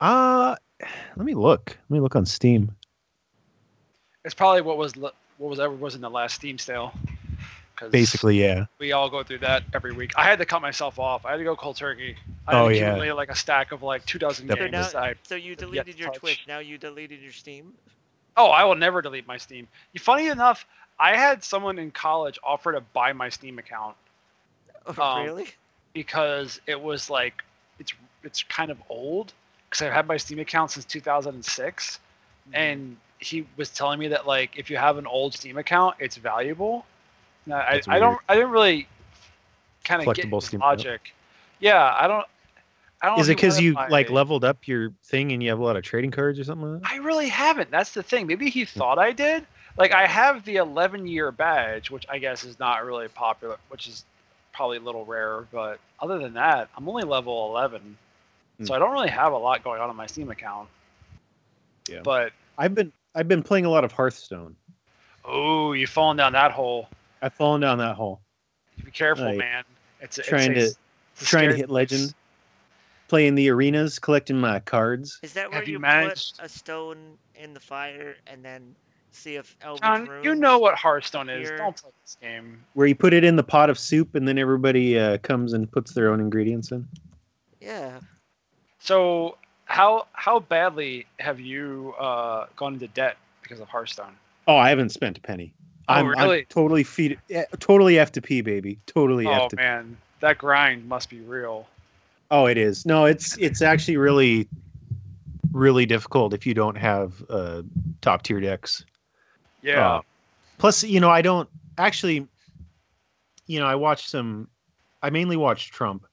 Speaker 2: Uh let me look. Let me look on Steam.
Speaker 4: It's probably what was what was ever was in the last Steam sale. 'Cause
Speaker 2: Basically, yeah.
Speaker 4: we all go through that every week. I had to cut myself off. I had to go cold turkey. I
Speaker 2: Oh,
Speaker 4: had
Speaker 2: yeah.
Speaker 4: accumulated like a stack of like two dozen
Speaker 2: Yep.
Speaker 3: So
Speaker 4: games.
Speaker 3: now,
Speaker 4: I,
Speaker 3: so you deleted your
Speaker 4: touch.
Speaker 3: Twitch. Now you deleted your Steam.
Speaker 4: oh, I will never delete my Steam. Funny enough, I had someone in college offer to buy my Steam account
Speaker 3: Oh,
Speaker 4: Um,
Speaker 3: really?
Speaker 4: because it was like it's it's kind of old because I've had my Steam account since 2006,
Speaker 3: Mm-hmm.
Speaker 4: and he was telling me that like if you have an old Steam account, it's valuable. Now, I, I don't. I didn't really kind of get
Speaker 2: Steam
Speaker 4: logic. Yeah, I don't. I don't.
Speaker 2: Is it because you like leveled up your thing and you have a lot of trading cards or something like that?
Speaker 4: I really haven't. That's the thing. Maybe he thought I did. Like I have the 11 year badge, which I guess is not really popular, which is probably a little rare. But other than that, I'm only level 11, so
Speaker 2: Hmm.
Speaker 4: I don't really have a lot going on in my Steam account.
Speaker 2: Yeah.
Speaker 4: But
Speaker 2: I've been I've been playing a lot of Hearthstone.
Speaker 4: oh, you've fallen down that hole.
Speaker 2: I've fallen down that hole.
Speaker 4: Be careful,
Speaker 2: Like,
Speaker 4: man. It's, it's
Speaker 2: trying
Speaker 4: a,
Speaker 2: to-
Speaker 4: it's
Speaker 2: trying to
Speaker 4: scary
Speaker 2: hit
Speaker 4: place.
Speaker 2: legend. Playing the arenas, collecting my cards.
Speaker 3: Is that where
Speaker 4: have you
Speaker 3: you,
Speaker 4: managed-
Speaker 3: put a stone in the fire and then see if Elvis
Speaker 4: John, you know what Hearthstone is.
Speaker 3: Here.
Speaker 4: Don't play this game.
Speaker 2: Where you put it in the pot of soup and then everybody uh, comes and puts their own ingredients in.
Speaker 3: Yeah.
Speaker 4: So how how badly have you uh, gone into debt because of Hearthstone?
Speaker 2: Oh, I haven't spent a penny.
Speaker 4: Oh,
Speaker 2: I'm,
Speaker 4: really?
Speaker 2: I'm totally feed, eh, totally F2P, baby. Totally
Speaker 4: Oh
Speaker 2: F2P.
Speaker 4: man, that grind must be real.
Speaker 2: Oh, it is. No, it's it's actually really, really difficult if you don't have uh, top tier decks.
Speaker 4: Yeah.
Speaker 2: Uh, plus, you know, I don't actually. You know, I watch some. I mainly watch Trump,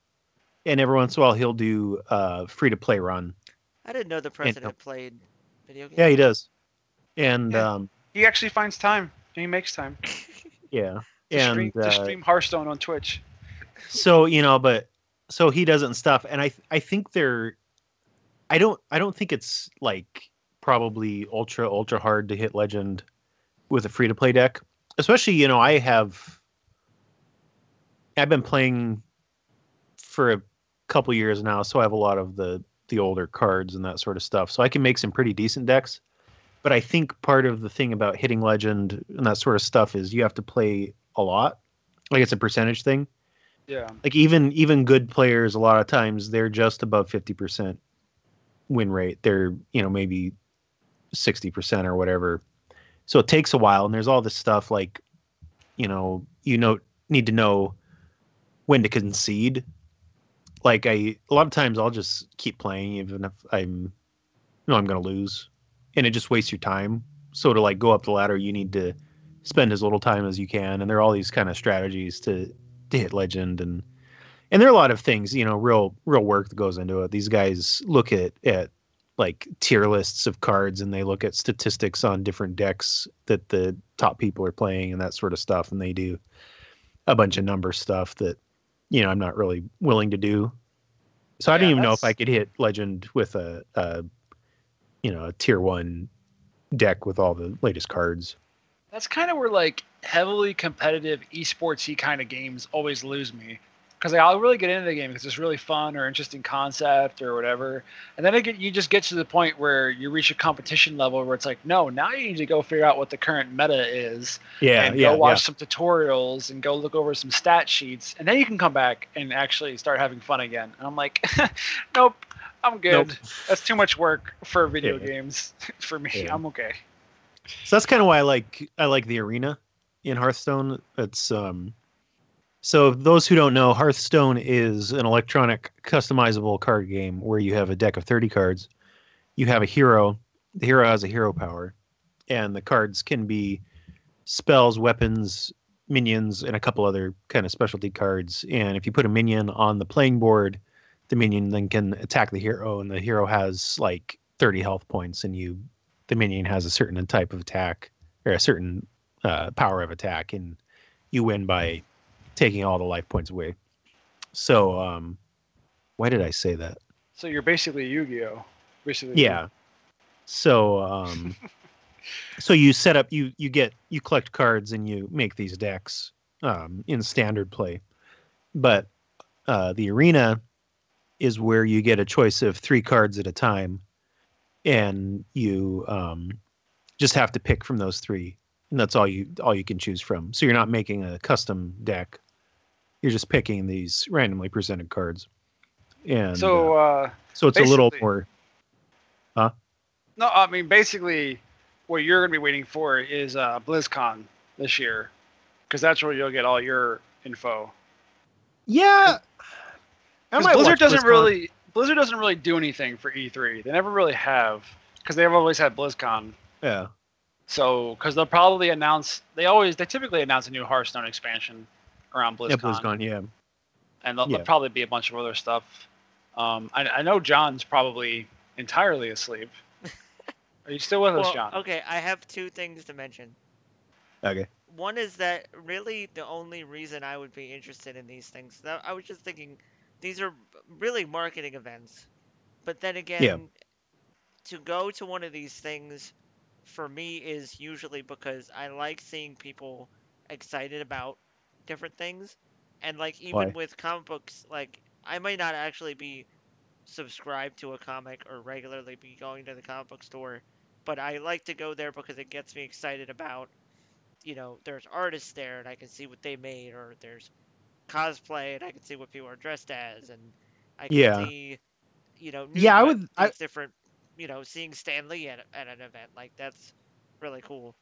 Speaker 2: and every once in a while he'll do uh, free to play run.
Speaker 3: I didn't know the president played video games.
Speaker 2: Yeah, he does. And
Speaker 4: Yeah.
Speaker 2: um,
Speaker 4: he actually finds time. He makes time.
Speaker 2: Yeah,
Speaker 4: to,
Speaker 2: and
Speaker 4: stream, to
Speaker 2: uh,
Speaker 4: stream Hearthstone on Twitch.
Speaker 2: so you know but so he does it and stuff and i i think they're i don't i don't think it's like probably ultra ultra hard to hit legend with a free to play deck. Especially you know i have i've been playing for a couple years now so i have a lot of the the older cards and that sort of stuff. So i can make some pretty decent decks but i think part of the thing about hitting legend and that sort of stuff is you have to play a lot. Like it's a percentage thing.
Speaker 4: Yeah.
Speaker 2: like even even good players a lot of times they're just above 50% win rate. They're you know maybe 60% or whatever. So it takes a while and there's all this stuff like you know you know need to know when to concede. Like i a lot of times i'll just keep playing even if i'm no i'm going to lose and it just wastes your time. So to like go up the ladder you need to spend as little time as you can. And there are all these kind of strategies to to hit legend and and there are a lot of things you know real real work that goes into it. These guys look at at like tier lists of cards and they look at statistics on different decks that the top people are playing and that sort of stuff. And they do a bunch of number stuff that you know i'm not really willing to do. So i
Speaker 4: Yeah,
Speaker 2: don't even know if i could hit legend with a, a you know a tier one deck with all the latest cards
Speaker 4: That's kind of where like heavily competitive esportsy kind of games always lose me. Because like, I'll really get into the game because it's really fun or interesting concept or whatever, and then get, you just get to the point where you reach a competition level where it's like, no, now you need to go figure out what the current meta is,
Speaker 2: yeah
Speaker 4: and
Speaker 2: yeah
Speaker 4: go watch
Speaker 2: yeah.
Speaker 4: some tutorials and go look over some stat sheets, and then you can come back and actually start having fun again. And I'm like, nope, I'm good.
Speaker 2: Nope.
Speaker 4: That's too much work for video
Speaker 2: Yeah.
Speaker 4: games for me.
Speaker 2: Yeah.
Speaker 4: I'm okay.
Speaker 2: So that's kind of why I like I like the arena in Hearthstone. It's um so those who don't know, Hearthstone is an electronic customizable card game where you have a deck of 30 cards. You have a hero. The hero has a hero power, and the cards can be spells, weapons, minions, and a couple other kind of specialty cards. And if you put a minion on the playing board, the minion then can attack the hero, and the hero has like 30 health points, and you the minion has a certain type of attack or a certain uh, power of attack, and you win by taking all the life points away. So, um, why did I say that?
Speaker 4: So you're basically Yu-Gi-Oh. Basically.
Speaker 2: Yeah. So, um, so you set up you you get you collect cards and you make these decks um, in standard play, but uh, the arena is where you get a choice of three cards at a time, and you um, just have to pick from those three, and that's all you all you can choose from. So you're not making a custom deck; you're just picking these randomly presented cards. And
Speaker 4: So
Speaker 2: uh,
Speaker 4: uh,
Speaker 2: so it's a little
Speaker 4: more.
Speaker 2: more.
Speaker 4: no, I mean basically, what you're gonna be waiting for is uh, BlizzCon this year, because that's where you'll get all your info.
Speaker 2: Yeah. I
Speaker 4: 'Cause
Speaker 2: might
Speaker 4: Blizzard doesn't
Speaker 2: BlizzCon.
Speaker 4: really Blizzard doesn't really do anything for E3. They never really have, because they've always had BlizzCon.
Speaker 2: Yeah.
Speaker 4: So, because they'll probably announce, they always, they typically announce a new Hearthstone expansion around BlizzCon,
Speaker 2: Yeah, BlizzCon. Yeah.
Speaker 4: and there'll,
Speaker 2: yeah.
Speaker 4: there'll probably be a bunch of other stuff. Um, I, I know John's probably entirely asleep. Are you still with us, John?
Speaker 3: okay, I have two things to mention.
Speaker 2: Okay.
Speaker 3: One is that really the only reason I would be interested in these things. Now, I was just thinking, these are really marketing events. But then again, to go to one of these things for me is usually because I like seeing people excited about different things. And like even
Speaker 2: Why?
Speaker 3: with comic books, like I might not actually be subscribed to a comic or regularly be going to the comic book store, but I like to go there because it gets me excited about you know, there's artists there and I can see what they made, or there's cosplay and I can see what people are dressed as, and I can
Speaker 2: Yeah.
Speaker 3: see, you know, new,
Speaker 2: Yeah, I would- I-
Speaker 3: different, you know, seeing Stan Lee at, at an event like that's really cool.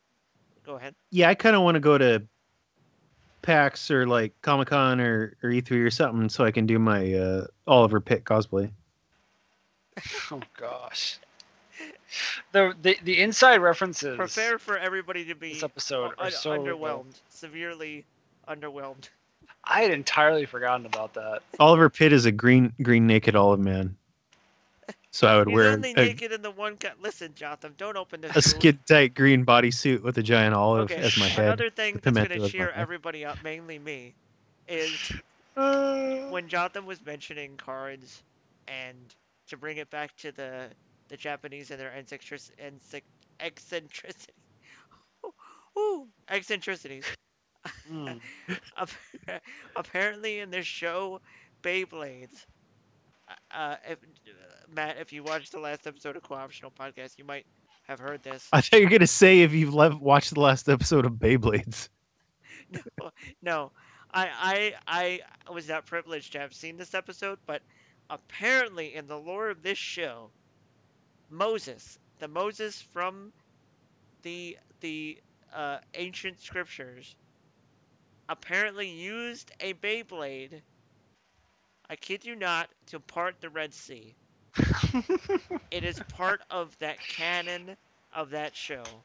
Speaker 3: Go ahead.
Speaker 2: Yeah, I kind of want to go to PAX or like Comic Con or, or E3 or something so I can do my uh, Oliver Pitt cosplay.
Speaker 4: Oh gosh. The, the the inside references
Speaker 3: Prepare for everybody to be
Speaker 4: this episode
Speaker 3: un-
Speaker 4: are so
Speaker 3: underwhelmed, severely underwhelmed.
Speaker 4: I had entirely forgotten about that.
Speaker 2: Oliver Pitt is a green green naked olive man. So I would
Speaker 3: He's
Speaker 2: wear
Speaker 3: only
Speaker 2: a,
Speaker 3: naked in the one cut. Listen, Jotham, don't open this.
Speaker 2: a
Speaker 3: door.
Speaker 2: skin tight green bodysuit with a giant olive
Speaker 3: Okay.
Speaker 2: as my head.
Speaker 3: Another thing
Speaker 2: the
Speaker 3: that's gonna cheer everybody up, mainly me, is
Speaker 4: Uh,
Speaker 3: when Jotham was mentioning cards, and to bring it back to the the Japanese and their eccentric, eccentric, eccentricity. Ooh, eccentricities.
Speaker 4: Mm.
Speaker 3: Apparently, in this show, Beyblades. Uh, if Matt, if you watched the last episode of Co-optional Podcast, you might have heard this.
Speaker 2: I thought you were gonna say if you've lev- watched the last episode of Beyblades.
Speaker 3: no, no. I, I I was not privileged to have seen this episode, but apparently in the lore of this show, Moses, the Moses from the the uh, ancient scriptures, apparently used a Beyblade. I kid you not, to part the Red Sea. It is part of that canon of that show.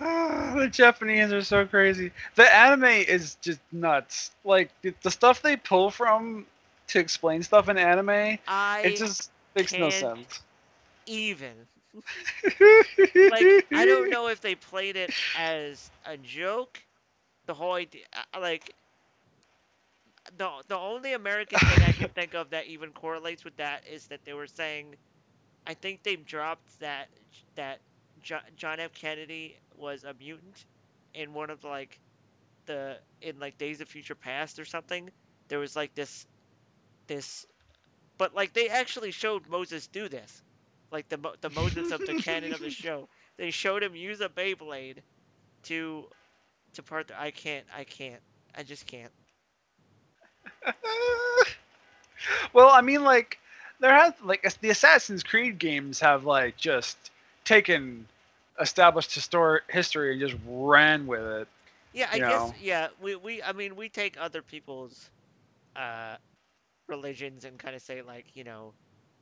Speaker 4: Ah, the Japanese are so crazy. The anime is just nuts. Like the, the stuff they pull from to explain stuff in anime,
Speaker 3: I
Speaker 4: it just makes no sense.
Speaker 3: even like I don't know if they played it as a joke. The whole idea, uh, like the the only American thing I can think of that even correlates with that is that they were saying, I think they dropped that that John F. Kennedy was a mutant in one of like the in like Days of Future Past or something. There was like this this, but like they actually showed Moses do this like the the Moses of the canon of the show. They showed him use a Beyblade to to part. I can't. I can't. I just can't.
Speaker 4: well, I mean, like there has like the Assassin's Creed games have like just taken established histor- history and just ran with it.
Speaker 3: Yeah, I
Speaker 4: You
Speaker 3: guess. Yeah, we we. I mean, we take other people's uh religions and kind of say like you know,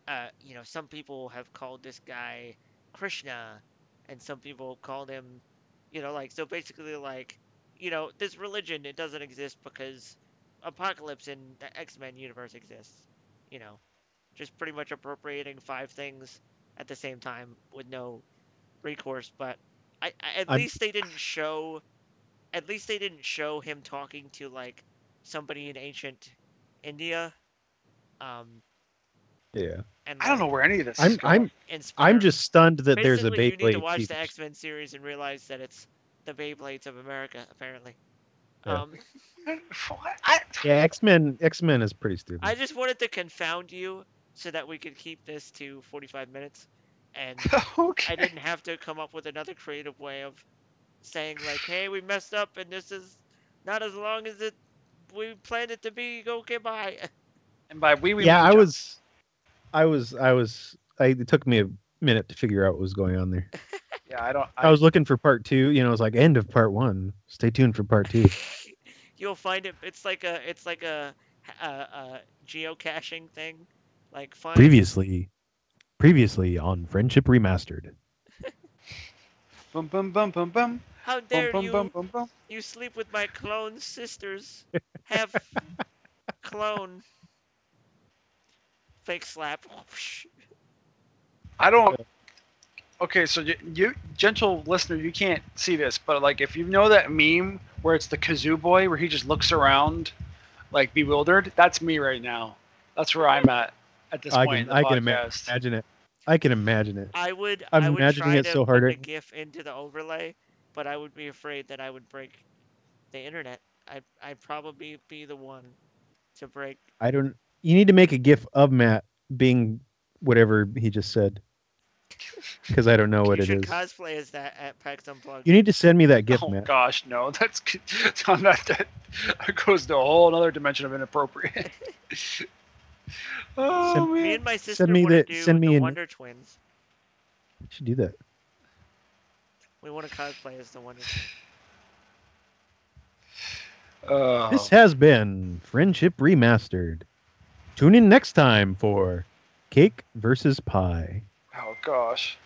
Speaker 3: uh you know, some people have called this guy Krishna, and some people called him, you know, like so basically like, you know, this religion it doesn't exist because Apocalypse in the X Men universe exists. You know, just pretty much appropriating five things at the same time with no recourse. But I, I at
Speaker 2: I'm-
Speaker 3: least they didn't show at least they didn't show him talking to like somebody in ancient India. Um,
Speaker 2: Yeah.
Speaker 3: and
Speaker 4: I don't know where any of this.
Speaker 2: I'm
Speaker 4: is.
Speaker 2: I'm I'm just stunned that there's a
Speaker 3: Basically, you need to watch
Speaker 2: Chief.
Speaker 3: the X Men series and realize that it's the Beyblades of America, apparently.
Speaker 2: Yeah.
Speaker 3: Um,
Speaker 2: Yeah, X Men. X Men is pretty stupid.
Speaker 3: I just wanted to confound you so that we could keep this to 45 minutes, and
Speaker 4: okay.
Speaker 3: I didn't have to come up with another creative way of saying like, "Hey, we messed up, and this is not as long as it we planned it to be. Go, okay, bye."
Speaker 4: And by we, we
Speaker 2: yeah, I
Speaker 4: John.
Speaker 2: was, I was, I was. I, it took me a minute to figure out what was going on there.
Speaker 4: Yeah, I don't.
Speaker 2: I was looking for part two. You know, it was like end of part one. Stay tuned for part two.
Speaker 3: You'll find it. It's like a it's like a, a, a geocaching thing. Like find
Speaker 2: previously, previously on Friendship Remastered.
Speaker 4: Bum bum bum bum bum.
Speaker 3: How
Speaker 4: Bum
Speaker 3: dare
Speaker 4: bum
Speaker 3: you?
Speaker 4: bum bum bum.
Speaker 3: You sleep with my clone sisters. Have clone. Fake slap.
Speaker 4: I don't. Okay, so you, you, gentle listener, you can't see this, but like if you know that meme where it's the kazoo boy where he just looks around, like bewildered, that's me right now. That's where I'm at at this
Speaker 2: I
Speaker 4: point
Speaker 2: can,
Speaker 4: in
Speaker 2: I
Speaker 4: the
Speaker 2: can imagine it. I can imagine it.
Speaker 3: I would.
Speaker 2: I'm
Speaker 3: I would
Speaker 2: imagining
Speaker 3: try
Speaker 2: it
Speaker 3: to
Speaker 2: so
Speaker 3: put
Speaker 2: hard.
Speaker 3: the GIF into the overlay, but I would be afraid that I would break the internet. I'd I'd probably be the one to break.
Speaker 2: I don't. You need to make a GIF of Matt being whatever he just said, because I don't know what
Speaker 3: you
Speaker 2: it
Speaker 3: should
Speaker 2: is.
Speaker 3: cosplay as that at PAX Unplugged.
Speaker 2: You need to send me that GIF,
Speaker 4: oh
Speaker 2: Matt.
Speaker 4: gosh, no, that's on that, that that goes to a whole other dimension of inappropriate. oh
Speaker 2: Send-
Speaker 3: me
Speaker 4: man.
Speaker 3: and my sister
Speaker 2: me
Speaker 3: want to
Speaker 2: the-
Speaker 3: do
Speaker 2: send me
Speaker 3: the
Speaker 2: an-
Speaker 3: Wonder Twins.
Speaker 2: You should do that.
Speaker 3: We want to cosplay as the Wonder. Twins.
Speaker 4: Oh.
Speaker 2: This has been Friendship Remastered. Tune in next time for Cake versus Pie.
Speaker 4: oh gosh.